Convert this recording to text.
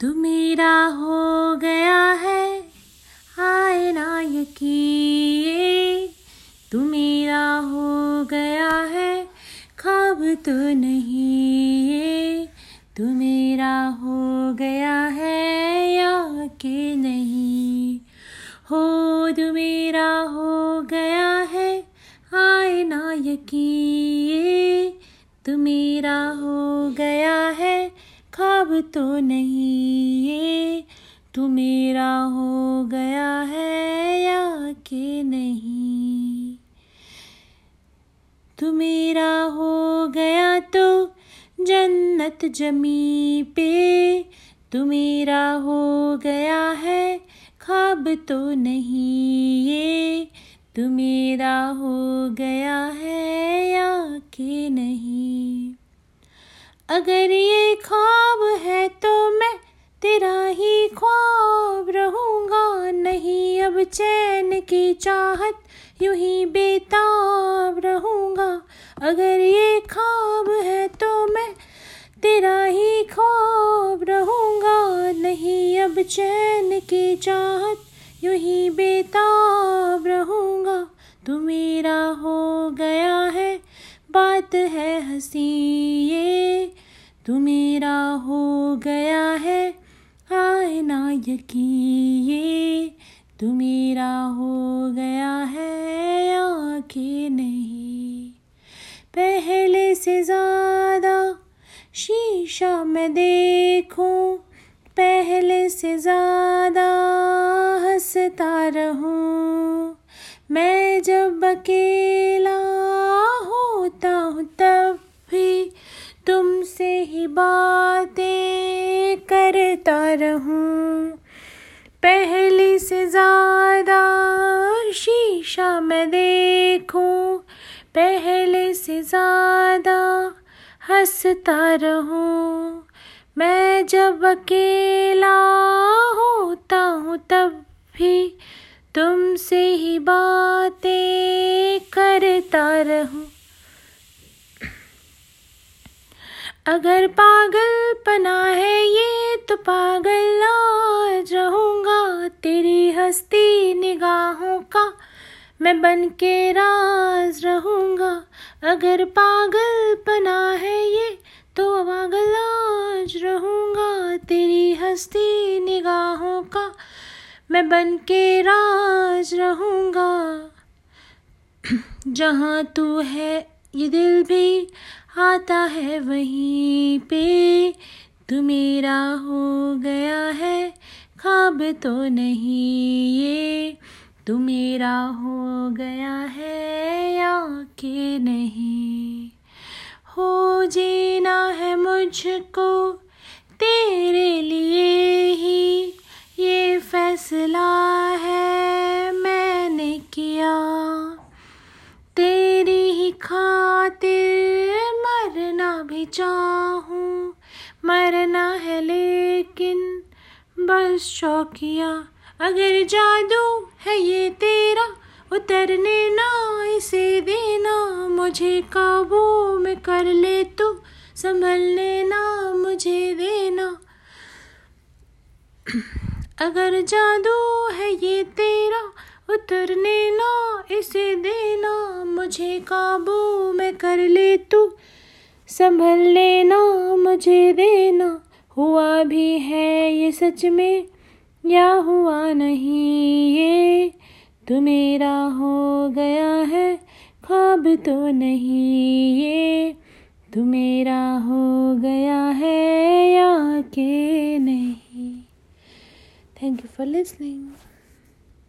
तू मेरा हो गया है, आए ना यकीन। तू मेरा हो गया है खाब तो नहीं। ये तू मेरा हो गया है या कि नहीं। हो तू मेरा हो गया है, आए ना यकीन। तू मेरा हो गया खाब तो नहीं ये। तू मेरा हो गया है या के नहीं? तू मेरा हो गया तो जन्नत जमी पे। तू मेरा हो गया है खाब तो नहीं ये। तू मेरा हो गया है या कि नहीं? अगर ये ख्वाब है तो मैं तेरा ही ख्वाब रहूँगा। नहीं अब चैन की चाहत यूँ ही बेताब रहूँगा। अगर ये ख्वाब है तो मैं तेरा ही ख्वाब रहूँगा। नहीं अब चैन की चाहत यूँ ही बेताब रहूँगा। तू मेरा हो गया है, बात है हँसी ये तू मेरा हो गया है, आए ना यकीन। ये तू मेरा हो गया है, आके नहीं। पहले से ज़्यादा शीशा में देखूँ, पहले से ज़्यादा हंसता रहूँ। मैं जब अकेला रहूँ पहले से ज़्यादा शीशा में देखूँ। पहले से ज़्यादा हंसता रहूँ। मैं जब अकेला होता हूँ, तब भी तुमसे ही बातें करता रहूँ। अगर पागल पना है ये तो पागल आज रहूँगा। तेरी हस्ती निगाहों का मैं बन के राज रहूँगा। अगर पागल पना है ये तो पागल आज रहूँगा। तेरी हस्ती निगाहों का मैं बन के राज रहूँगा। जहाँ तू है, ये दिल भी आता है वहीं पे। तू मेरा हो गया है खाब तो नहीं ये। तू मेरा हो गया है या के नहीं। हो जीना है मुझको तेरे लिए ही। ये फैसला है मैंने किया। तेरी ही खातिर भी चाहूँ मरना है, लेकिन बस शौकिया। अगर जादू है ये तेरा, उतरने ना इसे देना। मुझे काबू में कर ले तू, संभलने ना मुझे देना। अगर जादू है ये तेरा, उतरने ना इसे देना। मुझे काबू में कर ले तू संभल लेना, मुझे देना। हुआ भी है ये सच में, या हुआ नहीं ये? तू मेरा हो गया है, ख्वाब तो नहीं ये? तू मेरा हो गया है या के नहीं? Thank you for listening